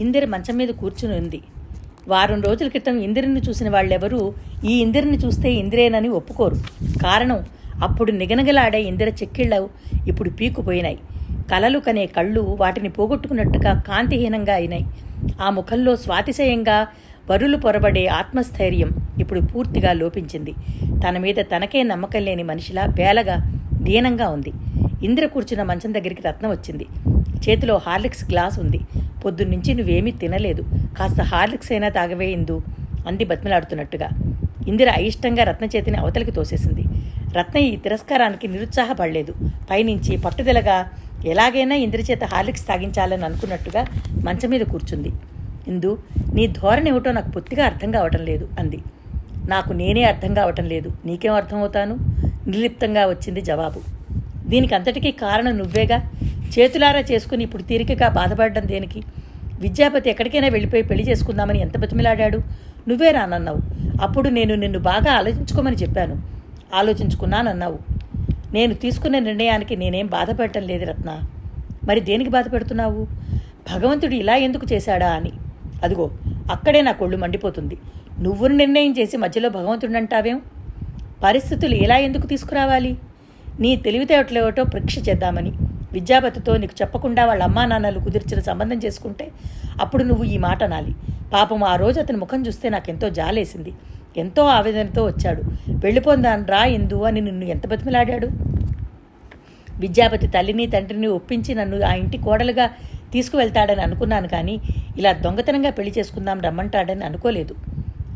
ఇందిర మంచం మీద కూర్చుని ఉంది. వారం రోజుల క్రితం ఇందిరిని చూసిన వాళ్ళెవరూ ఈ ఇందిరిని చూస్తే ఇందిరేనని ఒప్పుకోరు. కారణం అప్పుడు నిగనగలాడే ఇందిర చెక్కిళ్ళు ఇప్పుడు పీకుపోయినాయి కలలు కనే కళ్ళు వాటిని పోగొట్టుకున్నట్టుగా కాంతిహీనంగా అయినాయి. ఆ ముఖంలో స్వాతిశయంగా వరులు పొరబడే ఆత్మస్థైర్యం ఇప్పుడు పూర్తిగా లోపించింది. తన మీద తనకే నమ్మకం లేని మనిషిలా బేలగా దీనంగా ఉంది. ఇంద్ర కూర్చున్న మంచం దగ్గరికి రత్నం వచ్చింది. చేతిలో హార్లిక్స్ గ్లాస్ ఉంది. పొద్దున్నుంచి నువ్వేమీ తినలేదు. కాస్త హార్లిక్స్ అయినా తాగవే ఇందు అంది బతిమలాడుతున్నట్టుగా. ఇందిర అయిష్టంగా రత్న చేతిని అవతలికి తోసేసింది. రత్న ఈ తిరస్కారానికి నిరుత్సాహపడలేదు. పైనుంచి పట్టుదలగా ఎలాగైనా ఇంద్ర చేత హార్లిక్స్ తాగించాలని అనుకున్నట్టుగా మంచం మీద కూర్చుంది. ఇందు నీ ధోరణి ఏమిటో నాకు పొత్తిగా అర్థం కావటం లేదు అంది. నాకు నేనే అర్థం కావటం లేదు. నీకేం అర్థమవుతాను? నిర్లిప్తంగా వచ్చింది జవాబు. దీనికి అంతటికీ కారణం నువ్వేగా? చేతులారా చేసుకుని ఇప్పుడు తీరికగా బాధపడడం దేనికి? విద్యాపతి ఎక్కడికైనా వెళ్ళిపోయి పెళ్ళి చేసుకుందామని ఎంత బతిమిలాడాడు? నువ్వే రానన్నావు అప్పుడు నేను నిన్ను బాగా ఆలోచించుకోమని చెప్పాను. ఆలోచించుకున్నానన్నావు. నేను తీసుకున్న నిర్ణయానికి నేనేం బాధపడటం లేదు రత్న. మరి దేనికి బాధపడుతున్నావు? భగవంతుడు ఇలా ఎందుకు చేశాడా అని. అదిగో అక్కడే నా కొళ్ళు మండిపోతుంది. నువ్వు నిర్ణయం చేసి మధ్యలో భగవంతుడు అంటావేం పరిస్థితులు ఇలా ఎందుకు తీసుకురావాలి? నీ తెలివితేటలేవటో పరీక్ష చేద్దామని. విద్యాపతితో నీకు చెప్పకుండా వాళ్ళ అమ్మా నాన్నలు కుదిర్చిన సంబంధం చేసుకుంటే అప్పుడు నువ్వు ఈ మాట నాలి పాపం ఆ రోజు అతని ముఖం చూస్తే నాకెంతో జాలేసింది. ఎంతో ఆవేదనతో వచ్చాడు. వెళ్ళిపోందాను రా ఎందు అని నిన్ను ఎంత బతిమిలాడాడు? విద్యాపతి తల్లిని తండ్రిని ఒప్పించి నన్ను ఆ ఇంటి కోడలుగా తీసుకువెళ్తాడని అనుకున్నాను కానీ ఇలా దొంగతనంగా పెళ్ళి చేసుకుందాం రమ్మంటాడని అనుకోలేదు.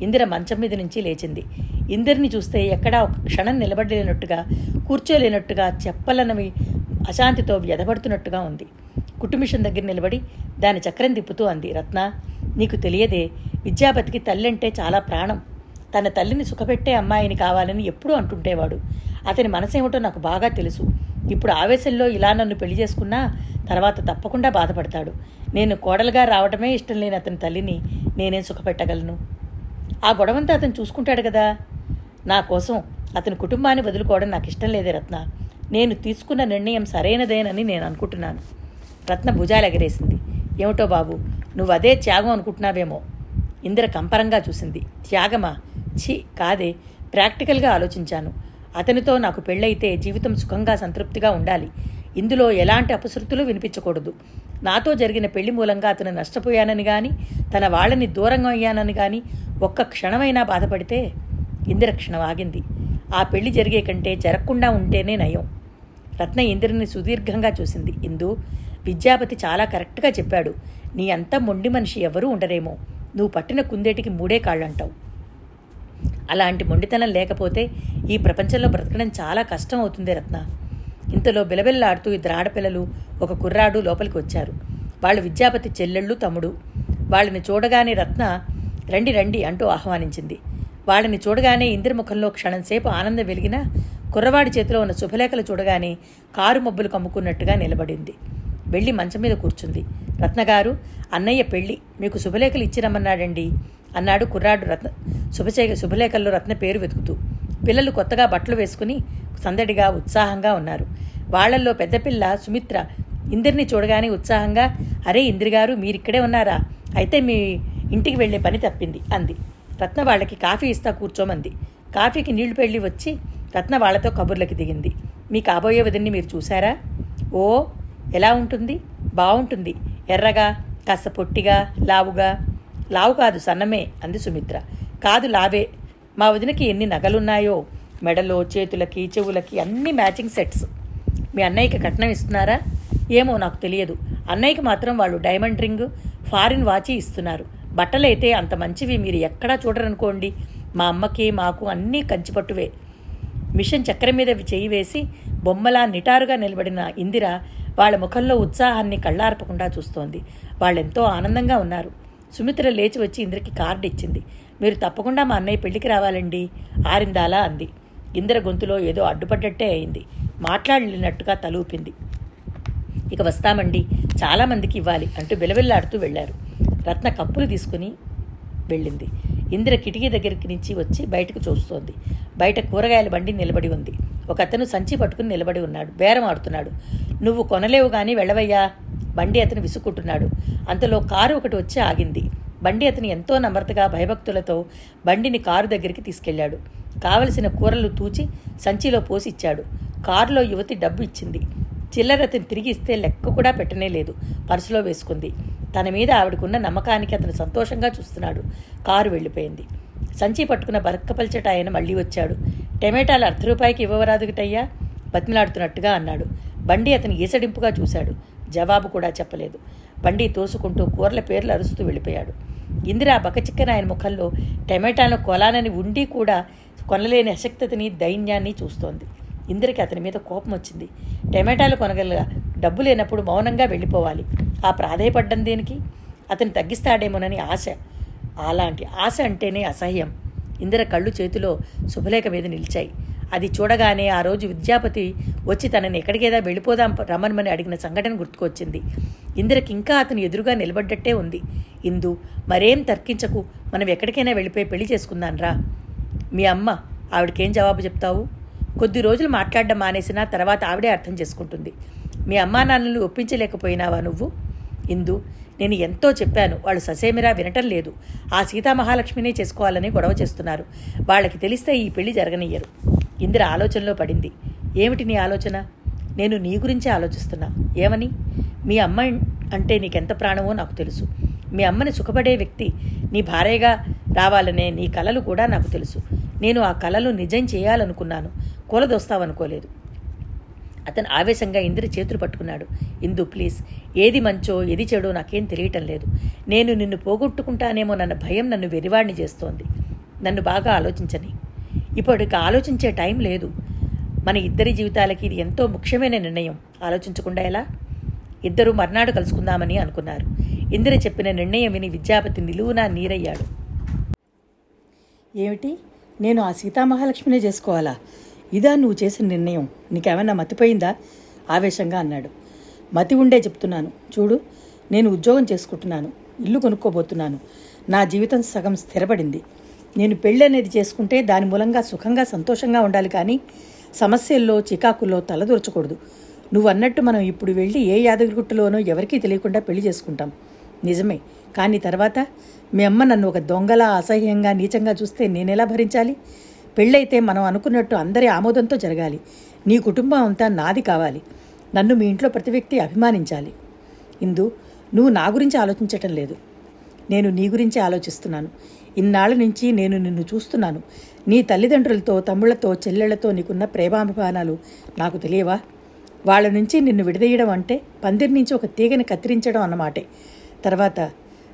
ఇందిర మంచం మీద నుంచి లేచింది. ఇందిరిని చూస్తే ఎక్కడా ఒక క్షణం నిలబడలేనట్టుగా కూర్చోలేనట్టుగా చెప్పలన్నవి అశాంతితో వ్యధపడుతున్నట్టుగా ఉంది. కుటుంబిషన్ దగ్గర నిలబడి దాని చక్రం తిప్పుతూ అంది రత్న నీకు తెలియదే విద్యాపతికి తల్లంటే చాలా ప్రాణం. తన తల్లిని సుఖపెట్టే అమ్మాయిని కావాలని ఎప్పుడూ అంటుంటేవాడు. అతని మనసేమిటో నాకు బాగా తెలుసు. ఇప్పుడు ఆవేశంలో ఇలా నన్ను పెళ్ళి చేసుకున్నా తర్వాత తప్పకుండా బాధపడతాడు. నేను కోడలుగా రావడమే ఇష్టం లేని అతని తల్లిని నేనేం సుఖపెట్టగలను? ఆ గొడవంతా అతను చూసుకుంటాడు కదా. నా కోసం అతని కుటుంబాన్ని వదులుకోవడం నాకు ఇష్టం లేదే రత్న. నేను తీసుకున్న నిర్ణయం సరైనదేనని నేను అనుకుంటున్నాను. రత్న భుజాలు ఎగరేసింది. ఏమిటో బాబు నువ్వు అదే త్యాగం అనుకుంటున్నావేమో. ఇందిర కంపరంగా చూసింది. త్యాగమా? ఛీ కాదే. ప్రాక్టికల్గా ఆలోచించాను. అతనితో నాకు పెళ్ళైతే జీవితం సుఖంగా సంతృప్తిగా ఉండాలి. ఇందులో ఎలాంటి అపశృతులు వినిపించకూడదు. నాతో జరిగిన పెళ్ళి మూలంగా అతను నష్టపోయానని కానీ తన వాళ్ళని దూరంగా అయ్యానని కానీ ఒక్క క్షణమైనా బాధపడితే ఇందిర క్షణం ఆగింది. ఆ పెళ్ళి జరిగే కంటే జరగకుండా ఉంటేనే నయం. రత్న ఇందిరని సుదీర్ఘంగా చూసింది. ఇందు విద్యాపతి చాలా కరెక్ట్గా చెప్పాడు. నీ అంత మొండి మనిషి ఎవరూ ఉండరేమో. నువ్వు పట్టిన కుందేటికి మూడే కాళ్ళంటావు. అలాంటి మొండితనం లేకపోతే ఈ ప్రపంచంలో బ్రతకడం చాలా కష్టం అవుతుంది రత్న. ఇంతలో బిలబిల్లాడుతూ ఇద్దరు ఆడపిల్లలు ఒక కుర్రాడు లోపలికి వచ్చారు. వాళ్ళు విద్యాపతి చెల్లెళ్ళు తమ్ముడు. వాళ్ళని చూడగానే రత్న రండి రండి అంటూ ఆహ్వానించింది. వాళ్ళని చూడగానే ఇంద్రముఖంలో క్షణంసేపు ఆనందం వెలిగిన కుర్రవాడి చేతిలో ఉన్న శుభలేఖలు చూడగానే కారు మబ్బులు కమ్ముకున్నట్టుగా నిలబడింది. వెళ్ళి మంచం మీద కూర్చుంది. రత్నగారు అన్నయ్య పెళ్ళి మీకు శుభలేఖలు ఇచ్చిరమ్మన్నాడండి అన్నాడు కుర్రాడు రత్న శుభచే శుభలేఖల్లో రత్న పేరు వెతుకుతూ. పిల్లలు కొత్తగా బట్టలు వేసుకుని సందడిగా ఉత్సాహంగా ఉన్నారు. వాళ్ళల్లో పెద్దపిల్ల సుమిత్ర ఇందిరిని చూడగానే ఉత్సాహంగా అరే ఇందిరిగారు మీరిక్కడే ఉన్నారా? అయితే మీ ఇంటికి వెళ్ళే పని తప్పింది అంది. రత్న వాళ్ళకి కాఫీ ఇస్తా కూర్చోమంది. కాఫీకి నీళ్ళు పెళ్ళి వచ్చి రత్న వాళ్ళతో కబుర్లకి దిగింది. మీ కాబోయే వదిన్ని మీరు చూశారా? ఓ ఎలా ఉంటుంది? బాగుంటుంది ఎర్రగా కాస్త పొట్టిగా లావుగా. లావు కాదు సన్నమే అంది సుమిత్ర. కాదు లావే. మా వదినకి ఎన్ని నగలున్నాయో మెడలో చేతులకి చెవులకి అన్ని మ్యాచింగ్ సెట్స్. మీ అన్నయ్యకి కట్నం ఇస్తున్నారా? ఏమో నాకు తెలియదు. అన్నయ్యకి మాత్రం వాళ్ళు డైమండ్ రింగ్ ఫారిన్ వాచి ఇస్తున్నారు. బట్టలైతే అంత మంచివి మీరు ఎక్కడా చూడరనుకోండి. మా అమ్మకి మాకు అన్నీ కంచిపట్టువే. మిషన్ చక్రం మీద చెయ్యి వేసి బొమ్మలా నిటారుగా నిలబడిన ఇందిర వాళ్ళ ముఖంలో ఉత్సాహాన్ని కళ్ళార్పకుండా చూస్తోంది. వాళ్ళెంతో ఆనందంగా ఉన్నారు. సుమిత్ర లేచి వచ్చి ఇందిరకి కార్డు ఇచ్చింది మీరు తప్పకుండా మా అన్నయ్య పెళ్ళికి రావాలండి ఆరిందాలా అంది. ఇందిర గొంతులో ఏదో అడ్డుపడ్డట్టే అయింది. మాట్లాడలేనట్టుగా తలూపింది ఇక వస్తామండి చాలామందికి ఇవ్వాలి అంటూ బిలబిల్లాడుతూ వెళ్ళారు రత్న కప్పులు తీసుకుని వెళ్ళింది. ఇందిర కిటికీ దగ్గరికి నుంచి వచ్చి బయటకు చూస్తోంది. బయట కూరగాయల బండి నిలబడి ఉంది. ఒక అతను సంచి పట్టుకుని నిలబడి ఉన్నాడు. బేరం ఆడుతున్నాడు. నువ్వు కొనలేవు కానీ వెళ్ళవయ్యా బండి అతను విసుక్కుంటున్నాడు. అంతలో కారు ఒకటి వచ్చి ఆగింది. బండి అతను ఎంతో నమ్రతగా భయభక్తులతో బండిని కారు దగ్గరికి తీసుకెళ్ళాడు కావలసిన కూరలు తూచి సంచిలో పోసిచ్చాడు. కారులో యువతి డబ్బు ఇచ్చింది. చిల్లర అతను తిరిగి ఇస్తే లెక్క కూడా పెట్టనే లేదు. పర్సులో వేసుకుంది. తన మీద ఆవిడకున్న నమ్మకానికి అతను సంతోషంగా చూస్తున్నాడు. కారు వెళ్ళిపోయింది. సంచి పట్టుకున్న బరక్కపల్చట ఆయన మళ్ళీ వచ్చాడు. టమాటాలు అర్ధ రూపాయికి ఇవ్వరాదుగిటయ్యా బతిమిలాడుతున్నట్టుగా అన్నాడు. బండి అతను ఈసడింపుగా చూశాడు. జవాబు కూడా చెప్పలేదు. బండి తోసుకుంటూ కూరల పేర్లు అరుస్తూ వెళ్ళిపోయాడు. ఇందిరా బకచిక్కన ఆయన ముఖంలో టమాటాలను కొలానని ఉండి కూడా కొనలేని అశక్తతని దైన్యాన్ని చూస్తోంది. ఇందిరకి అతని మీద కోపం వచ్చింది. టమాటాలు కొనగల డబ్బు లేనప్పుడు మౌనంగా వెళ్ళిపోవాలి. ఆ ప్రాధేయపడ్డం దేనికి? అతను తగ్గిస్తాడేమోనని ఆశ. అలాంటి ఆశ అంటేనే అసహ్యం. ఇందిర కళ్ళు చేతిలో శుభలేఖ మీద నిలిచాయి. అది చూడగానే ఆ రోజు విద్యాపతి వచ్చి తనని ఎక్కడికేదా వెళ్ళిపోదాం రమ్మనమని అడిగిన సంఘటన గుర్తుకొచ్చింది. ఇందిరకి ఇంకా అతను ఎదురుగా నిలబడ్డట్టే ఉంది. ఇందు మరేం తర్కించకు మనం ఎక్కడికైనా వెళ్ళిపోయి పెళ్ళి చేసుకుందాన్రా మీ అమ్మ ఆవిడకేం జవాబు చెప్తావు? కొద్ది రోజులు మాట్లాడడం మానేసినా తర్వాత ఆవిడే అర్థం చేసుకుంటుంది. మీ అమ్మా నాన్నలు ఒప్పించలేకపోయినావా నువ్వు? ఇందు నేను ఎంతో చెప్పాను వాళ్ళు ససేమిరా వినటం లేదు. ఆ సీతామహాలక్ష్మినే చేసుకోవాలని గొడవ చేస్తున్నారు. వాళ్ళకి తెలిస్తే ఈ పెళ్ళి జరగనియ్యరు ఇందిర ఆలోచనలో పడింది. ఏమిటి నీ ఆలోచన? నేను నీ గురించే ఆలోచిస్తున్నా. ఏమని? మీ అమ్మ అంటే నీకెంత ప్రాణమో నాకు తెలుసు. మీ అమ్మని సుఖపడే వ్యక్తి నీ భార్యగా రావాలనే నీ కలలు కూడా నాకు తెలుసు. నేను ఆ కలలు నిజం చేయాలనుకున్నాను. కూలదొస్తావనుకోలేదు. అతను ఆవేశంగా ఇందిర చేతులు పట్టుకున్నాడు. ఇందు ప్లీజ్ ఏది మంచో ఏది చెడో నాకేం తెలియటం లేదు. నేను నిన్ను పోగొట్టుకుంటానేమో నన్న భయం నన్ను వెరివాడిని చేస్తోంది. నన్ను బాగా ఆలోచించని. ఇప్పటికి ఆలోచించే టైం లేదు. మన ఇద్దరి జీవితాలకి ఇది ఎంతో ముఖ్యమైన నిర్ణయం. ఆలోచించకుండా ఎలా? ఇద్దరు మర్నాడు కలుసుకుందామని అనుకున్నారు. ఇందిర చెప్పిన నిర్ణయం విని విద్యాపతి నిలువునా నీరయ్యాడు. ఏమిటి? నేను ఆ సీతామహాలక్ష్మినే చేసుకోవాలా? ఇదా నువ్వు చేసిన నిర్ణయం. నీకేమన్నా మతిపోయిందా? ఆవేశంగా అన్నాడు. మతి ఉండే చెప్తున్నాను. చూడు నేను ఉద్యోగం చేసుకుంటున్నాను. ఇల్లు కొనుక్కోబోతున్నాను. నా జీవితం సగం స్థిరపడింది. నేను పెళ్ళి అనేది చేసుకుంటే దాని మూలంగా సుఖంగా సంతోషంగా ఉండాలి కానీ సమస్యల్లో చికాకుల్లో తలదూర్చకూడదు. నువ్వు అన్నట్టు మనం ఇప్పుడు వెళ్ళి ఏ యాదగిరిగుట్టలోనో ఎవరికీ తెలియకుండా పెళ్ళి చేసుకుంటాం. నిజమే. కానీ తర్వాత మీ అమ్మ నన్ను ఒక దొంగలా అసహ్యంగా నీచంగా చూస్తే నేనెలా భరించాలి? పెళ్ళైతే మనం అనుకున్నట్టు అందరి ఆమోదంతో జరగాలి. నీ కుటుంబం అంతా నాది కావాలి. నన్ను మీ ఇంట్లో ప్రతి వ్యక్తి అభిమానించాలి. ఇందు నువ్వు నా గురించి ఆలోచించటం లేదు. నేను నీ గురించి ఆలోచిస్తున్నాను. ఇన్నాళ్ళ నుంచి నేను నిన్ను చూస్తున్నాను. నీ తల్లిదండ్రులతో తమ్ముళ్ళతో చెల్లెళ్ళతో నీకున్న ప్రేమాభిమానాలు నాకు తెలియవా? వాళ్ళ నుంచి నిన్ను విడదీయడం అంటే పందిరి నుంచి ఒక తీగని కత్తిరించడం అన్నమాటే. తర్వాత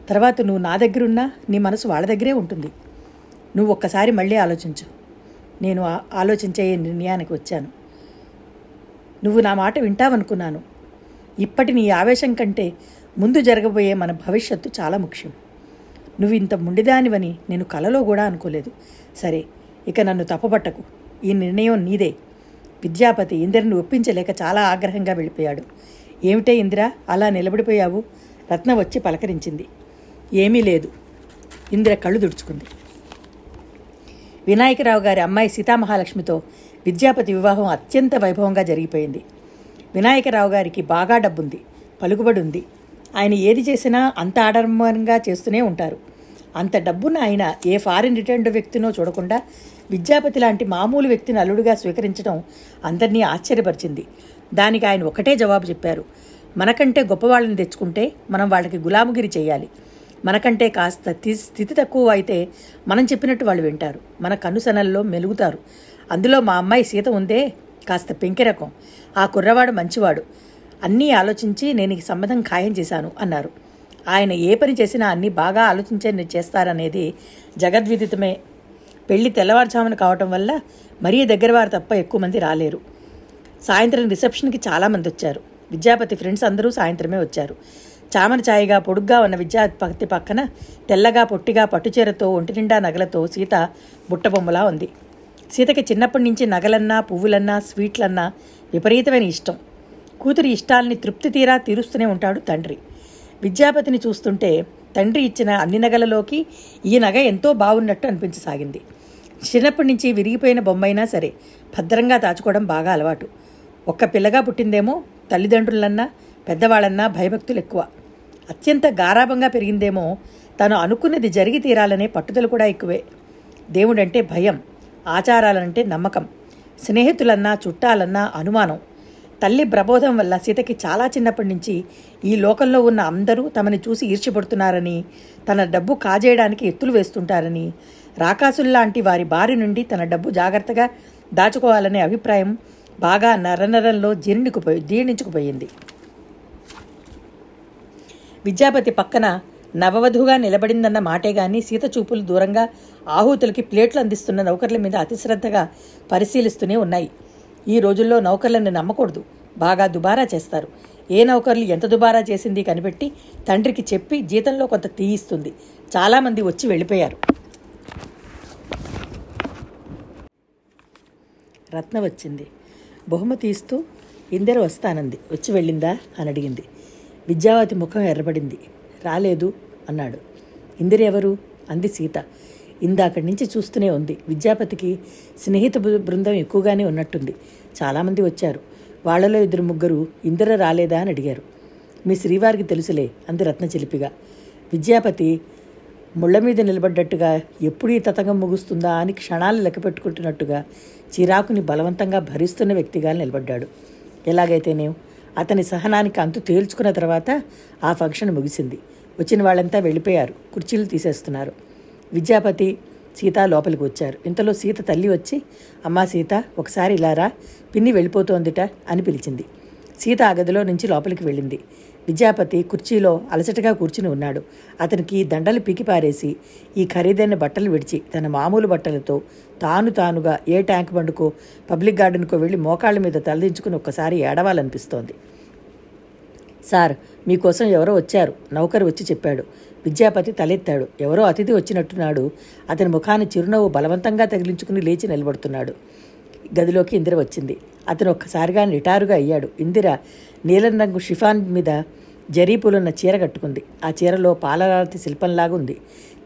తర్వాత నువ్వు నా దగ్గరున్నా నీ మనసు వాళ్ళ దగ్గరే ఉంటుంది. నువ్వు ఒక్కసారి మళ్ళీ ఆలోచించు. నేను ఆలోచించే నిర్ణయానికి వచ్చాను. నువ్వు నా మాట వింటావనుకున్నాను. ఇప్పటి నీ ఆవేశం కంటే ముందు జరగబోయే మన భవిష్యత్తు చాలా ముఖ్యం. నువ్వు ఇంత ముండిదానివని నేను కలలో కూడా అనుకోలేదు. సరే ఇక నన్ను తప్పబట్టకు ఈ నిర్ణయం నీదే. విద్యాపతి ఇందిరని ఒప్పించలేక చాలా ఆగ్రహంగా వెళ్ళిపోయాడు. ఏమిటే ఇందిర అలా నిలబడిపోయావు? రత్న వచ్చి పలకరించింది. ఏమీ లేదు. ఇందిర కళ్ళు దుడుచుకుంది వినాయకరావు గారి అమ్మాయి సీతామహాలక్ష్మితో విద్యాపతి వివాహం అత్యంత వైభవంగా జరిగిపోయింది. వినాయకరావు గారికి బాగా డబ్బుంది పలుకుబడి ఉంది ఆయన ఏది చేసినా అంత ఆడంబరంగా చేస్తూనే ఉంటారు. అంత డబ్బును ఆయన ఏ ఫారిన్ రిటర్న్డ్ వ్యక్తినో చూడకుండా విద్యాపతి లాంటి మామూలు వ్యక్తిని అల్లుడుగా స్వీకరించడం అందరినీ ఆశ్చర్యపరిచింది. దానికి ఆయన ఒకటే జవాబు చెప్పారు. మనకంటే గొప్పవాళ్ళని తెచ్చుకుంటే మనం వాళ్ళకి గులాముగిరి చేయాలి. మనకంటే కాస్త స్థితి తక్కువ అయితే మనం చెప్పినట్టు వాళ్ళు వింటారు. మన కనుసనల్లో మెలుగుతారు. అందులో మా అమ్మాయి సీత ఉందే కాస్త పెంకిరకం ఆ కుర్రవాడు మంచివాడు. అన్నీ ఆలోచించి నేను ఈ సంబంధం ఖాయం చేశాను అన్నారు. ఆయన ఏ పని చేసినా అన్నీ బాగా ఆలోచించే చేస్తారనేది జగద్విదితమే. పెళ్ళి తెల్లవారుజామున కావటం వల్ల మరీ దగ్గర వారు తప్ప ఎక్కువ మంది రాలేరు. సాయంత్రం రిసెప్షన్కి చాలామంది వచ్చారు. విద్యాపతి ఫ్రెండ్స్ అందరూ సాయంత్రమే వచ్చారు. చామన ఛాయగా పొడుగ్గా ఉన్న విద్యాపతి పక్కన తెల్లగా పొట్టిగా పట్టుచీరతో ఒంటినిండా నగలతో సీత బుట్టబొమ్మలా ఉంది. సీతకి చిన్నప్పటి నుంచి నగలన్నా పువ్వులన్నా స్వీట్లన్నా విపరీతమైన ఇష్టం. కూతురి ఇష్టాల్ని తృప్తి తీరా తీరుస్తూనే ఉంటాడు తండ్రి. విద్యాపతిని చూస్తుంటే తండ్రి ఇచ్చిన అన్ని నగలలోకి ఈ నగ ఎంతో బాగున్నట్టు అనిపించసాగింది. చిన్నప్పటి నుంచి విరిగిపోయిన బొమ్మైనా సరే భద్రంగా దాచుకోవడం బాగా అలవాటు. ఒక్క పిల్లగా పుట్టిందేమో తల్లిదండ్రులన్నా పెద్దవాళ్ళన్నా భయభక్తులు ఎక్కువ. అత్యంత గారాభంగా పెరిగిందేమో తను అనుకున్నది జరిగి తీరాలనే పట్టుదల కూడా ఎక్కువే. దేవుడంటే భయం ఆచారాలంటే నమ్మకం స్నేహితులన్నా చుట్టాలన్నా అనుమానం. తల్లి ప్రబోధం వల్ల సీతకి చాలా చిన్నప్పటి నుంచి ఈ లోకంలో ఉన్న అందరూ తమని చూసి ఈర్ష్యపడుతున్నారని తన డబ్బు కాజేయడానికి ఎత్తులు వేస్తుంటారని రాకాసుల్లాంటి వారి బారి నుండి తన డబ్బు జాగ్రత్తగా దాచుకోవాలనే అభిప్రాయం బాగా నరనరంలో జీర్ణికుపోయి జీర్ణించుకుపోయింది. విద్యాపతి పక్కన నవవధువుగా నిలబడిందన్న మాటే గాని సీత చూపులు దూరంగా ఆహూతులకి ప్లేట్లు అందిస్తున్న నౌకర్ల మీద అతిశ్రద్ధగా పరిశీలిస్తూనే ఉన్నాయి. ఈ రోజుల్లో నౌకర్లను నమ్మకూడదు. బాగా దుబారా చేస్తారు. ఏ నౌకర్లు ఎంత దుబారా చేసింది కనిపెట్టి తండ్రికి చెప్పి జీతంలో కొంత తీయిస్తుంది చాలామంది వచ్చి వెళ్ళిపోయారు. రత్న వచ్చింది. బహుమతి ఇస్తూ ఇందరు వస్తానంది. వచ్చి వెళ్ళిందా? అని అడిగింది. విద్యావతి ముఖం ఎర్రబడింది. రాలేదు అన్నాడు. ఇందిరెవరు? అంది సీత. ఇందాకడి నుంచి చూస్తూనే ఉంది. విద్యాపతికి స్నేహిత బృ- బృందం ఎక్కువగానే ఉన్నట్టుంది. చాలామంది వచ్చారు. వాళ్ళలో ఇద్దరు ముగ్గురు ఇందిర రాలేదా? అని అడిగారు. మీ శ్రీవారికి తెలుసులే అంది రత్నచిలిపిగా విద్యాపతి ముళ్ళ మీద నిలబడ్డట్టుగా ఎప్పుడు ఈ తతంగం ముగుస్తుందా? అని క్షణాలు లెక్క పెట్టుకుంటున్నట్టుగా చిరాకుని బలవంతంగా భరిస్తున్న వ్యక్తిగా నిలబడ్డాడు. ఎలాగైతేనేం అతని సహనానికి అంతు తేల్చుకున్న తర్వాత ఆ ఫంక్షన్ ముగిసింది. వచ్చిన వాళ్ళంతా వెళ్ళిపోయారు. కుర్చీలు తీసేస్తున్నారు. విద్యాపతి సీత లోపలికి వచ్చారు. ఇంతలో సీత తల్లి వచ్చి అమ్మా సీత ఒకసారి ఇలారా పిన్ని వెళ్ళిపోతోందిట అని పిలిచింది. సీత ఆ గదిలో నుంచి లోపలికి వెళ్ళింది. విద్యాపతి కుర్చీలో అలసటగా కూర్చుని ఉన్నాడు. అతనికి దండలు పీకిపారేసి ఈ ఖరీదైన బట్టలు విడిచి తన మామూలు బట్టలతో తాను తానుగా ఏ ట్యాంక్ బండుకో పబ్లిక్ గార్డెన్కో వెళ్ళి మోకాళ్ళ మీద తలదించుకుని ఒక్కసారి ఏడవాలనిపిస్తోంది. సార్ మీకోసం ఎవరో వచ్చారు నౌకరు వచ్చి చెప్పాడు. విద్యాపతి తలెత్తాడు. ఎవరో అతిథి వచ్చినట్టున్నాడు. అతని ముఖాన్ని చిరునవ్వు బలవంతంగా తగిలించుకుని లేచి నిలబడుతున్నాడు. గదిలోకి ఇందిర వచ్చింది. అతను ఒక్కసారిగా నిటారుగా అయ్యాడు. ఇందిర నీలం రంగు షిఫాన్ మీద జరీపులున్న చీర కట్టుకుంది. ఆ చీరలో పాలరాతి శిల్పంలాగా ఉంది.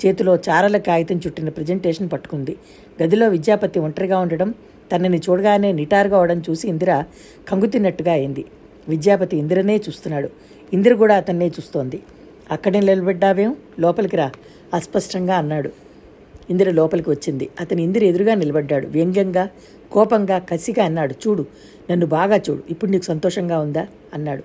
చేతిలో చారల కాగితం చుట్టిన ప్రజెంటేషన్ పట్టుకుంది. గదిలో విద్యాపతి ఒంటరిగా ఉండడం తనని చూడగానే నిటారుగా అవడం చూసి ఇందిర కంగుతిన్నట్టుగా అయింది. విద్యాపతి ఇందిరనే చూస్తున్నాడు. ఇందిర కూడా అతన్నే చూస్తోంది. అక్కడే నిలబడ్డావేం? లోపలికి రా అస్పష్టంగా అన్నాడు. ఇందిర లోపలికి వచ్చింది. అతను ఇందిర ఎదురుగా నిలబడ్డాడు. వ్యంగ్యంగా కోపంగా కసిగా అన్నాడు. చూడు నన్ను బాగా చూడు. ఇప్పుడు నీకు సంతోషంగా ఉందా? అన్నాడు.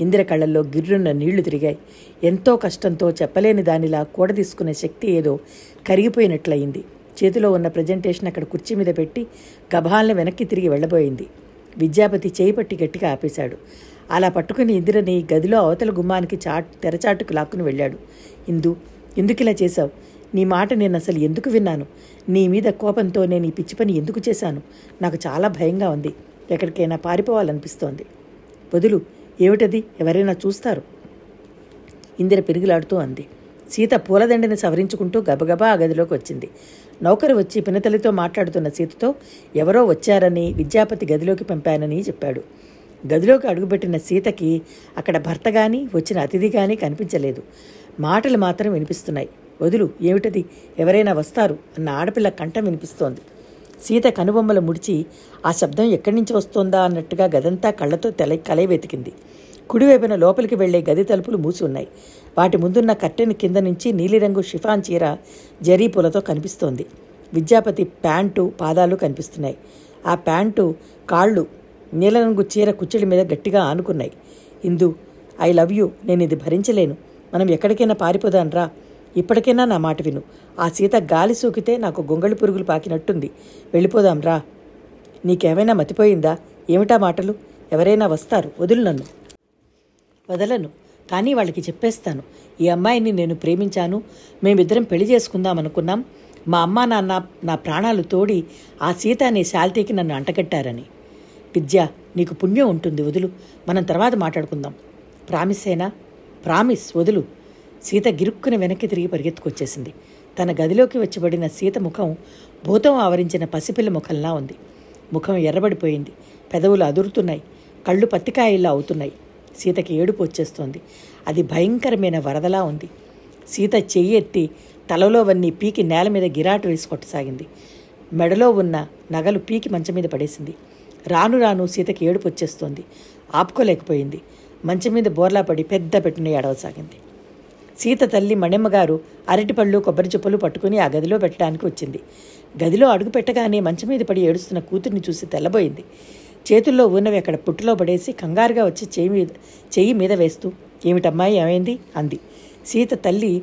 ఇందిర కళ్ళల్లో గిర్రున్న నీళ్ళు తిరిగాయి. ఎంతో కష్టంతో చెప్పలేని దానిలా కూడ తీసుకునే శక్తి ఏదో కరిగిపోయినట్లయింది. చేతిలో ఉన్న ప్రజెంటేషన్ అక్కడ కుర్చీ మీద పెట్టి గభాలను వెనక్కి తిరిగి వెళ్ళబోయింది. విద్యాపతి చేయి పట్టి గట్టిగా ఆపేశాడు. అలా పట్టుకుని ఇందిరని గదిలో అవతల గుమ్మానికి చాట్ తెరచాటుకు లాక్కుని వెళ్ళాడు. ఇందు ఎందుకిలా చేశావు? నీ మాట నేను అసలు ఎందుకు విన్నాను? నీ మీద కోపంతో నేను ఈ పిచ్చి పని ఎందుకు చేశాను? నాకు చాలా భయంగా ఉంది. ఎక్కడికైనా పారిపోవాలనిపిస్తోంది. వదులు ఏమిటది? ఎవరైనా చూస్తారు ఇందిర పెరుగులాడుతూ అంది. సీత పూలదండని సవరించుకుంటూ గబగబా ఆ గదిలోకి వచ్చింది. నౌకరు వచ్చి పినతల్లితో మాట్లాడుతున్న సీతతో ఎవరో వచ్చారని విద్యాపతి గదిలోకి పంపానని చెప్పాడు. గదిలోకి అడుగుపెట్టిన సీతకి అక్కడ భర్త కానీ వచ్చిన అతిథి కానీ కనిపించలేదు. మాటలు మాత్రం వినిపిస్తున్నాయి. వదులు ఏమిటది? ఎవరైనా వస్తారు అన్న ఆడపిల్ల కంఠం వినిపిస్తోంది. సీత కనుబొమ్మలు ముడిచి ఆ శబ్దం ఎక్కడి నుంచి వస్తోందా అన్నట్టుగా గదంతా కళ్ళతో తెల కలయి వెతికింది. కుడివైపున లోపలికి వెళ్ళే గది తలుపులు మూసి ఉన్నాయి. వాటి ముందున్న కట్టెని కింద నుంచి నీలిరంగు షిఫాన్ చీర జరీ పూలతో కనిపిస్తోంది. విద్యాపతి ప్యాంటు పాదాలు కనిపిస్తున్నాయి. ఆ ప్యాంటు కాళ్ళు నీలరంగు చీర కుచ్చిడి మీద గట్టిగా ఆనుకున్నాయి. Indu I love you. నేను ఇది భరించలేను. మనం ఎక్కడికైనా పారిపోదాం రా. ఇప్పటికైనా నా మాట విను. ఆ సీత గాలి సోకితే నాకు గొంగళి పురుగులు పాకినట్టుంది. వెళ్ళిపోదాం రా. నీకేమైనా మతిపోయిందా? ఏమిటా మాటలు? ఎవరైనా వస్తారు. వదులు నన్ను. వదలను. కానీ వాళ్ళకి చెప్పేస్తాను. ఈ అమ్మాయిని నేను ప్రేమించాను. మేమిద్దరం పెళ్ళి చేసుకుందాం అనుకున్నాం. మా అమ్మ నాన్న నా ప్రాణాలు తోడి ఆ సీత అనే శాల్తీకి నన్ను అంటగట్టారని. విద్య నీకు పుణ్యం ఉంటుంది వదులు. మనం తర్వాత మాట్లాడుకుందాం. ప్రామిసేనా? ప్రామిస్ వదులు. సీత గిరుక్కున వెనక్కి తిరిగి పరిగెత్తుకొచ్చేసింది. తన గదిలోకి వచ్చిబడిన సీత ముఖం భూతం ఆవరించిన పసిపిల్ల ముఖంలా ఉంది. ముఖం ఎర్రబడిపోయింది. పెదవులు అదురుతున్నాయి. కళ్ళు పత్తికాయల్లా అవుతున్నాయి. సీతకి ఏడుపు వచ్చేస్తోంది. అది భయంకరమైన వరదలా ఉంది. సీత చెయ్యి ఎత్తి తలలోవన్నీ పీకి నేల మీద గిరాటు వేసి కొట్టసాగింది. మెడలో ఉన్న నగలు పీకి మంచం మీద పడేసింది. రాను రాను సీతకి ఏడుపు వచ్చేస్తోంది. ఆపుకోలేకపోయింది. మంచం మీద బోర్లా పడి పెద్ద పెట్టున ఏడవసాగింది. సీత తల్లి మణిమ్మగారు అరటిపళ్ళు కొబ్బరి చెప్పులు పట్టుకుని ఆ గదిలో పెట్టడానికి వచ్చింది. గదిలో అడుగు పెట్టగానే మంచం మీద పడి ఏడుస్తున్న కూతుర్ని చూసి తెల్లబోయింది. చేతుల్లో ఉన్నవి అక్కడ పుట్టులో పడేసి కంగారుగా వచ్చి చెయ్యి మీద చెయ్యి మీద వేస్తూ ఏమిటమ్మాయి ఏమైంది? అంది. సీత తల్లి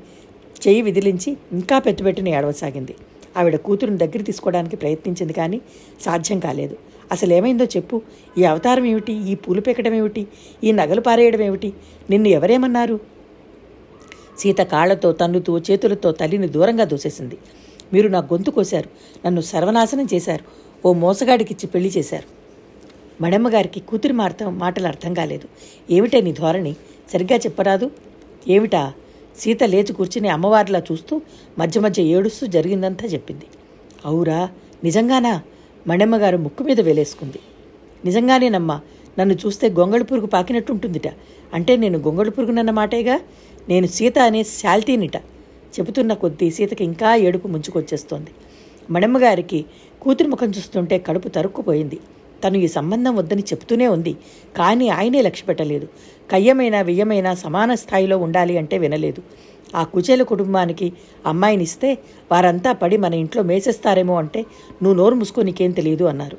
చెయ్యి విదిలించి ఇంకా పెట్టుబెట్టిన ఏడవసాగింది. ఆవిడ కూతురుని దగ్గర తీసుకోవడానికి ప్రయత్నించింది కానీ సాధ్యం కాలేదు. అసలు ఏమైందో చెప్పు. ఈ అవతారం ఏమిటి? ఈ పూలు పెక్కడం ఏమిటి? ఈ నగలు పారేయడం ఏమిటి? నిన్ను ఎవరేమన్నారు? సీత కాళ్ళతో తన్నుతూ చేతులతో తల్లిని దూరంగా దూసేసింది. మీరు నా గొంతు కోశారు. నన్ను సర్వనాశనం చేశారు. ఓ మోసగాడికిచ్చి పెళ్ళి చేశారు. మడమ్మగారికి కూతురి మార్థం మాటలు అర్థం కాలేదు. ఏమిటే నీ ధోరణి? సరిగ్గా చెప్పరాదు? ఏమిటా? సీత లేచి కూర్చుని అమ్మవారిలా చూస్తూ మధ్య మధ్య ఏడుస్తూ జరిగిందంతా చెప్పింది. అవురా? నిజంగానా? మణమ్మగారు ముక్కు మీద వేలేసుకుంది. నిజంగానేనమ్మా నన్ను చూస్తే గొంగళి పురుగు పాకినట్టుంటుందిట. అంటే నేను గొంగళి పురుగునన్న మాటేగా? నేను సీత అనే శాల్తీనిట. చెబుతున్న కొద్దీ సీతకి ఇంకా ఏడుపు ముంచుకొచ్చేస్తోంది. మణమ్మగారికి కూతురి ముఖం చూస్తుంటే కడుపు తరుక్కుపోయింది. తను ఈ సంబంధం వద్దని చెప్తూనే ఉంది. కానీ ఆయనే లక్ష్య పెట్టలేదు కయ్యమైనా వెయ్యమైనా సమాన స్థాయిలో ఉండాలి అంటే వినలేదు. ఆ కుచేల కుటుంబానికి అమ్మాయినిస్తే వారంతా పడి మన ఇంట్లో మేసేస్తారేమో అంటే నువ్వు నోరు మూసుకో నీకేం తెలియదు అన్నారు.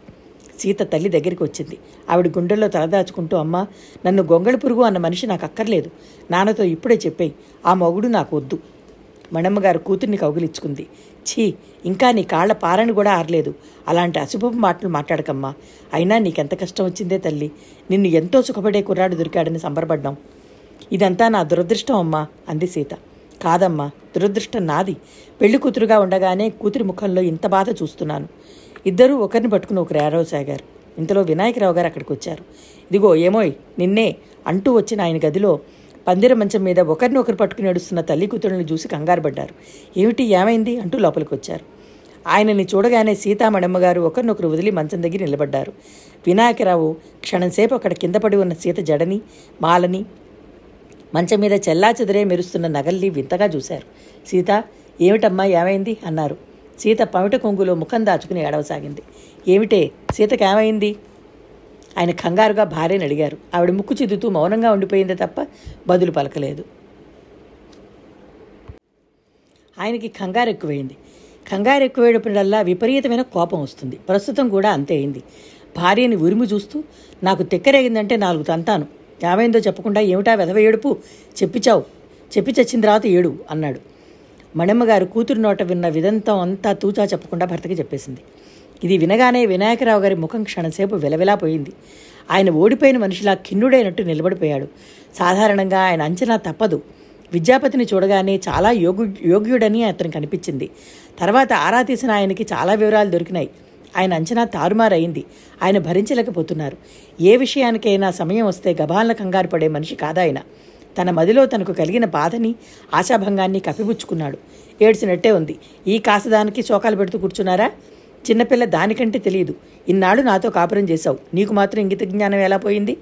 సీత తల్లి దగ్గరికి వచ్చింది. ఆవిడ గుండెల్లో తలదాచుకుంటూ అమ్మా నన్ను గొంగళ పురుగు అన్న మనిషి నాకు అక్కర్లేదు. నాన్నతో ఇప్పుడే చెప్పేయి. ఆ మొగుడు నాకు వద్దు. మణమ్మగారు కూతుర్ని కౌగిలించుకుంది. ఛీ ఇంకా నీ కాళ్ళ పారని కూడా ఆరలేదు. అలాంటి అశుభపు మాటలు మాట్లాడకమ్మా. అయినా నీకెంత కష్టం వచ్చిందే తల్లి. నిన్ను ఎంతో సుఖపడే కుర్రాడు దొరికాడని సంబరపడ్డాం. ఇదంతా నా దురదృష్టం అమ్మా అంది సీత. కాదమ్మా దురదృష్టం నాది. పెళ్ళి కూతురుగా ఉండగానే కూతురి ముఖంలో ఇంత బాధ చూస్తున్నాను. ఇద్దరూ ఒకరిని పట్టుకుని ఒకరు ఏరవసాగారు ఇంతలో వినాయకరావు గారు అక్కడికి వచ్చారు ఇదిగో ఏమోయ్ నిన్నే అంటూ వచ్చిన ఆయన గదిలో పందిర మంచం మీద ఒకరిని ఒకరు పట్టుకుని నడుస్తున్న తల్లి కూతురుని చూసి కంగారు పడ్డారు. ఏమిటి ఏమైంది? అంటూ లోపలికి వచ్చారు ఆయనని చూడగానే సీతామణమ్మ గారు ఒకరినొకరు వదిలి మంచం దగ్గర నిలబడ్డారు. వినాయకరావు క్షణంసేపు అక్కడ కింద పడి ఉన్న సీత జడని మాలని మంచం మీద చెల్లా చెదిరే మెరుస్తున్న నగల్ని వింతగా చూశారు. సీత ఏమిటమ్మా ఏమైంది? అన్నారు. సీత పమిట కొంగులో ముఖం దాచుకుని ఏడవసాగింది. ఏమిటే సీతకి ఏమైంది? ఆయన కంగారుగా భార్యని అడిగారు. ఆవిడ ముక్కు చిదుతూ మౌనంగా ఉండిపోయిందే తప్ప బదులు పలకలేదు. ఆయనకి కంగారు ఎక్కువైంది. కంగారు ఎక్కువైనప్పుడల్లా విపరీతమైన కోపం వస్తుంది. ప్రస్తుతం కూడా అంతే అయింది. భార్యని ఉరిమి చూస్తూ నాకు తెక్కరేగిందంటే నాలుగు తంతాను. ఏమైందో చెప్పకుండా ఏమిటా వెధవ ఏడుపు? చెప్పిచావు. చెప్పి చచ్చిన తర్వాత ఏడు అన్నాడు. మణిమ్మగారు కూతురు నోట విన్న విదంతం అంతా తూచా చెప్పకుండా భర్తకి చెప్పేసింది. ఇది వినగానే వినాయకరావు గారి ముఖం క్షణంసేపు విలవిలా పోయింది. ఆయన ఓడిపోయిన మనిషిలా ఖిన్నుడైనట్టు నిలబడిపోయాడు. సాధారణంగా ఆయన అంచనా తప్పదు. విద్యాపతిని చూడగానే చాలా యోగు యోగ్యుడని అతనికి కనిపించింది తర్వాత ఆరా తీసిన ఆయనకి చాలా వివరాలు దొరికినాయి. ఆయన అంచనా తారుమారైంది ఆయన భరించలేకపోతున్నారు. ఏ విషయానికైనా సమయం వస్తే గబాలన కంగారు పడే మనిషి కాదాయన తన మదిలో తనకు కలిగిన బాధని ఆశాభంగాన్ని కప్పిపుచ్చుకున్నాడు. ఏడ్చినట్టే ఉంది. ఈ కాసదానికి శోకాలు పెడుతూ కూర్చున్నారా? చిన్నపిల్ల దానికంటే తెలియదు. ఇన్నాళ్ళు నాతో కాపురం చేశావు. నీకు మాత్రం ఇంగిత జ్ఞానం ఎలా పోయింది?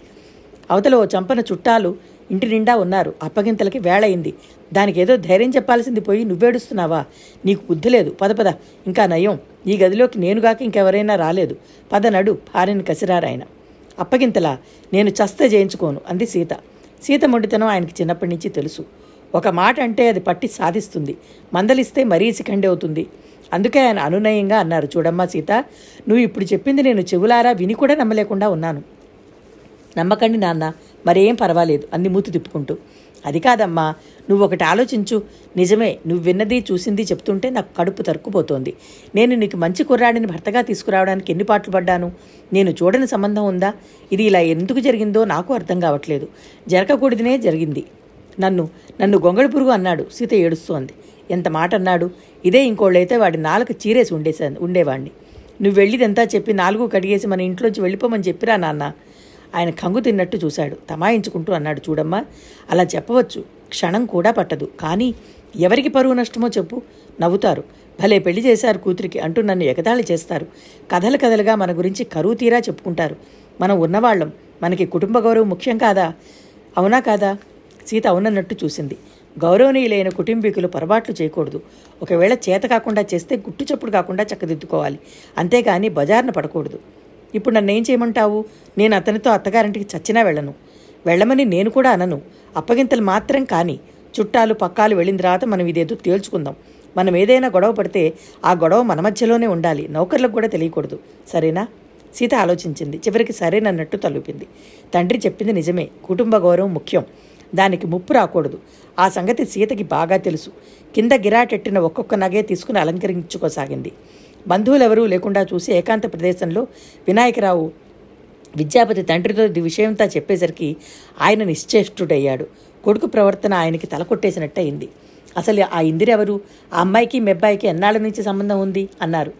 అవతల ఓ చంపన చుట్టాలు ఇంటి నిండా ఉన్నారు. అప్పగింతలకి వేళయింది. దానికి ఏదో ధైర్యం చెప్పాల్సింది పోయి నువ్వేడుస్తున్నావా? నీకు బుద్ధి లేదు. పద పద. ఇంకా నయం. ఈ గదిలోకి నేనుగాక ఇంకెవరైనా రాలేదు. పద నడు. భార్యను కసిరారాయన. అప్పగింతలా నేను చస్తే చేయించుకోను అంది సీత. సీత మొండితనం ఆయనకి చిన్నప్పటి నుంచి తెలుసు. ఒక మాట అంటే అది పట్టి సాధిస్తుంది. మందలిస్తే మరీ శిఖండి అవుతుంది. అందుకే ఆయన అనునయంగా అన్నారు. చూడమ్మా సీత నువ్వు ఇప్పుడు చెప్పింది నేను చెవులారా విని కూడా నమ్మలేకుండా ఉన్నాను. నమ్మకండి నాన్న. మరేం పర్వాలేదు అంది మూతి తిప్పుకుంటూ. అది కాదమ్మా నువ్వు ఒకటి ఆలోచించు. నిజమే నువ్వు విన్నది చూసింది చెప్తుంటే నాకు కడుపు తరుక్కుపోతోంది. నేను నీకు మంచి కుర్రాడిని భర్తగా తీసుకురావడానికి ఎన్ని పాటలు పడ్డాను? నేను చూడని సంబంధం ఉందా? ఇది ఇలా ఎందుకు జరిగిందో నాకు అర్థం కావట్లేదు. జరగకూడదనే జరిగింది. నన్ను నన్ను గొంగళి పురుగు అన్నాడు. సీత ఏడుస్తోంది. ఎంత మాట అన్నాడు? ఇదే ఇంకోళ్ళైతే వాడి నాలుక చీరేసి ఉండేసా ఉండేవాడిని నువ్వు వెళ్ళిదంతా చెప్పి నాలుగు కడిగేసి మన ఇంట్లోంచి వెళ్ళిపోమని చెప్పిరా నాన్న. ఆయన కంగు తిన్నట్టు చూశాడు. తమాయించుకుంటూ అన్నాడు చూడమ్మా అలా చెప్పవచ్చు. క్షణం కూడా పట్టదు. కానీ ఎవరికి పరువు నష్టమో చెప్పు. నవ్వుతారు. భలే పెళ్ళి చేశారు కూతురికి అంటూ నన్ను ఎగతాళి చేస్తారు. కథలు కథలుగా మన గురించి కరువు తీరా చెప్పుకుంటారు. మనం ఉన్నవాళ్ళం. మనకి కుటుంబ గౌరవం ముఖ్యం కాదా? అవునా కాదా? సీత అవునన్నట్టు చూసింది. గౌరవనీయులైన కుటుంబీకులు పొరపాట్లు చేయకూడదు. ఒకవేళ చేత కాకుండా చేస్తే గుట్టు చప్పుడు కాకుండా చక్కదిద్దుకోవాలి. అంతేగాని బజార్న పడకూడదు. ఇప్పుడు నన్ను ఏం చేయమంటావు? నేను అతనితో అత్తగారింటికి చచ్చినా వెళ్ళను. వెళ్ళమని నేను కూడా అనను. అప్పగింతలు మాత్రం కాని. చుట్టాలు పక్కాలు వెళ్ళిన తర్వాత మనం ఇదేదో తేల్చుకుందాం. మనం ఏదైనా గొడవ పడితే ఆ గొడవ మన మధ్యలోనే ఉండాలి. నౌకర్లకు కూడా తెలియకూడదు. సరేనా? సీత ఆలోచించింది. చివరికి సరేనన్నట్టు తలుపింది. తండ్రి చెప్పింది నిజమే. కుటుంబ గౌరవం ముఖ్యం. దానికి ముప్పు రాకూడదు. ఆ సంగతి సీతకి బాగా తెలుసు. కింద గిరాటెట్టిన ఒక్కొక్క నగే తీసుకుని అలంకరించుకోసాగింది. బంధువులెవరూ లేకుండా చూసి ఏకాంత ప్రదేశంలో వినాయకరావు విద్యాపతి తండ్రితో విషయంతా చెప్పేసరికి ఆయన నిశ్చేష్టుడయ్యాడు. కొడుకు ప్రవర్తన ఆయనకి తలకొట్టేసినట్టు అయింది అసలు ఆ ఇందిరెవరు? ఆ అమ్మాయికి మెబ్బాయికి ఎన్నాళ్ళ నుంచి సంబంధం ఉంది? అన్నారు.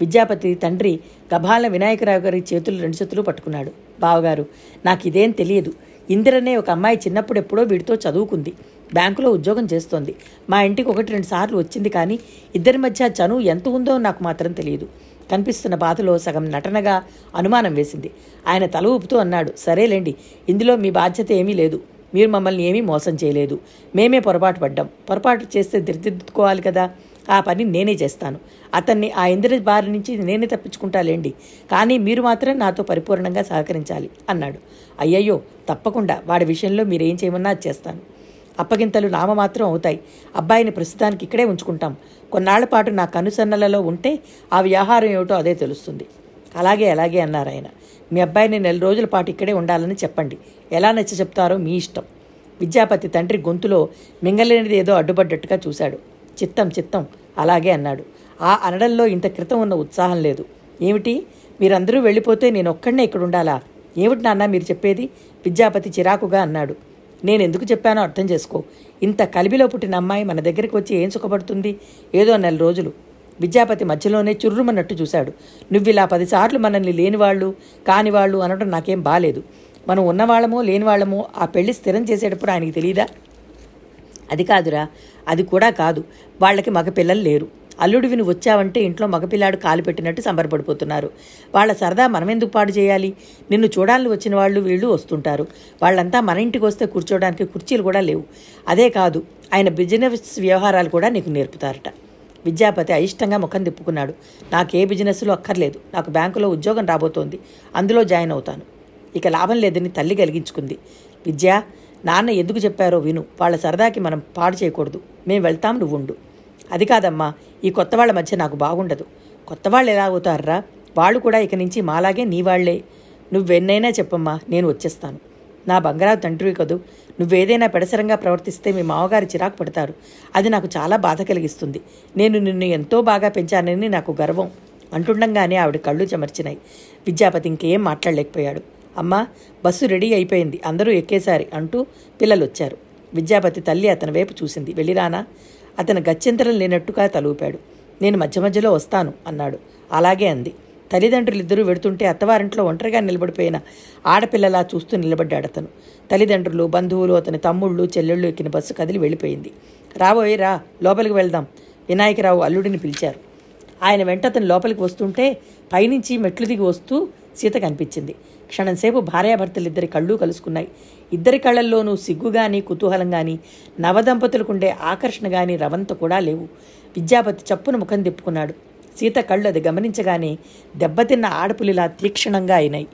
విద్యాపతి తండ్రి గభాల వినాయకరావు గారి చేతులు రెండు చేతులు పట్టుకున్నాడు. బావగారు నాకు ఇదేం తెలియదు. ఇందిరనే ఒక అమ్మాయి చిన్నప్పుడు ఎప్పుడో వీడితో చదువుకుంది. బ్యాంకులో ఉద్యోగం చేస్తోంది. మా ఇంటికి ఒకటి రెండు సార్లు వచ్చింది కానీ ఇద్దరి మధ్య చను ఎంత ఉందో నాకు మాత్రం తెలియదు. కనిపిస్తున్న బాధలో సగం నటనగా అనుమానం వేసింది. ఆయన తల ఊపుతూ అన్నాడు సరేలేండి ఇందులో మీ బాధ్యత ఏమీ లేదు. మీరు మమ్మల్ని ఏమీ మోసం చేయలేదు. మేమే పొరపాటు పడ్డాం. పొరపాటు చేస్తే దిద్దుకోవాలి కదా. ఆ పని నేనే చేస్తాను. అతన్ని ఆ ఇంద్ర బారి నుంచి నేనే తప్పించుకుంటాలేండి. కానీ మీరు మాత్రం నాతో పరిపూర్ణంగా సహకరించాలి అన్నాడు. అయ్యయ్యో తప్పకుండా. వాడి విషయంలో మీరేం చేయమన్నా చేస్తాను. అప్పగింతలు నామమాత్రం అవుతాయి. అబ్బాయిని ప్రస్తుతానికి ఇక్కడే ఉంచుకుంటాం. కొన్నాళ్ళ పాటు నా కనుసన్నలలో ఉంటే ఆ వ్యవహారం ఏమిటో అదే తెలుస్తుంది. అలాగే అలాగే అన్నారు ఆయన. మీ అబ్బాయిని నెల రోజుల పాటు ఇక్కడే ఉండాలని చెప్పండి. ఎలా నచ్చ చెప్తారో మీ ఇష్టం. విద్యాపతి తండ్రి గొంతులో మింగలేనిది ఏదో అడ్డుపడ్డట్టుగా చూశాడు. చిత్తం చిత్తం. అలాగే అన్నాడు. ఆ అనడంలో ఇంత క్రితం ఉన్న ఉత్సాహం లేదు. ఏమిటి? మీరందరూ వెళ్ళిపోతే నేను ఒక్కడనే ఇక్కడ ఉండాలా ఏమిటి నాన్న మీరు చెప్పేది? విద్యాపతి చిరాకుగా అన్నాడు. నేను ఎందుకు చెప్పానో అర్థం చేసుకో. ఇంత కలిబిలో పుట్టిన అమ్మాయి మన దగ్గరికి వచ్చి ఏం సుఖపడుతుంది? ఏదో నెల రోజులు. విద్యాపతి మధ్యలోనే చుర్రుమన్నట్టు చూశాడు. నువ్విలా పదిసార్లు మనల్ని లేనివాళ్ళు కానివాళ్ళు అనడం నాకేం బాలేదు. మనం ఉన్నవాళ్ళమో లేనివాళ్ళమో ఆ పెళ్ళి స్థిరం చేసేటప్పుడు ఆయనకి తెలియదా అది కాదురా. అది కూడా కాదు. వాళ్ళకి మగ పిల్లలు లేరు. అల్లుడివి నువ్వు వచ్చావంటే ఇంట్లో మగపిల్లాడు కాలు పెట్టినట్టు సంబరపడిపోతున్నారు. వాళ్ళ సరదా మనమెందుకు పాడు చేయాలి? నిన్ను చూడాలని వచ్చిన వాళ్ళు వీళ్ళు వస్తుంటారు. వాళ్ళంతా మన ఇంటికి వస్తే కూర్చోవడానికి కుర్చీలు కూడా లేవు. అదే కాదు ఆయన బిజినెస్ వ్యవహారాలు కూడా నీకు నేర్పుతారట. విద్యాపతి అయిష్టంగా ముఖం తిప్పుకున్నాడు. నాకు ఏ బిజినెస్లో అక్కర్లేదు. నాకు బ్యాంకులో ఉద్యోగం రాబోతోంది. అందులో జాయిన్ అవుతాను. ఇక లాభం లేదని తల్లి కలిగించుకుంది. విద్య నాన్న ఎందుకు చెప్పారో విను. వాళ్ళ సరదాకి మనం పాడు చేయకూడదు. మేము వెళ్తాం నువ్వు ఉండు. అది కాదమ్మా ఈ కొత్త వాళ్ళ మధ్య నాకు బాగుండదు. కొత్త వాళ్ళు ఎలా అవుతారా వాళ్ళు కూడా ఇక నుంచి మాలాగే నీ వాళ్ళే నువ్వెన్నైనా చెప్పమ్మా నేను వచ్చేస్తాను. నా బంగారావు తండ్రివి కదూ నువ్వేదైనా పెడసరంగా ప్రవర్తిస్తే మీ మామగారు చిరాకు పడతారు. అది నాకు చాలా బాధ కలిగిస్తుంది. నేను నిన్ను ఎంతో బాగా పెంచానని నాకు గర్వం. అంటుండగానే ఆవిడ కళ్ళు చెమర్చినాయి. విద్యాపతి ఇంకేం మాట్లాడలేకపోయాడు. అమ్మా బస్సు రెడీ అయిపోయింది అందరూ ఎక్కేశారు అంటూ పిల్లలు వచ్చారు విద్యాపతి తల్లి అతని వైపు చూసింది. వెళ్ళిరానా అతను గత్యంతరం లేనట్టుగా తలూపాడు. నేను మధ్య మధ్యలో వస్తాను అన్నాడు. అలాగే అంది. తల్లిదండ్రులిద్దరూ వెడుతుంటే అత్తవారింట్లో ఒంటరిగా నిలబడిపోయిన ఆడపిల్లలా చూస్తూ నిలబడ్డాడు అతను. తల్లిదండ్రులు బంధువులు అతని తమ్ముళ్ళు చెల్లెళ్ళు ఎక్కిన బస్సు కదిలి వెళ్ళిపోయింది. రాబోయే రా లోపలికి వెళ్దాం వినాయకరావు అల్లుడిని పిలిచారు. ఆయన వెంట అతను లోపలికి వస్తుంటే పైనుంచి మెట్లు దిగి వస్తూ సీత కనిపించింది. క్షణంసేపు భార్యాభర్తలిద్దరి కళ్ళు కలుసుకున్నాయి. ఇద్దరి కళ్ళల్లోనూ సిగ్గు గాని కుతూహలం గాని నవదంపతులకుండే ఆకర్షణ గాని రవంత కూడా లేవు. విద్యాపతి చప్పున ముఖం తిప్పుకున్నాడు. సీత కళ్ళు అది గమనించగానే దెబ్బతిన్న ఆడపులిలా తీక్షణంగా అయినాయి.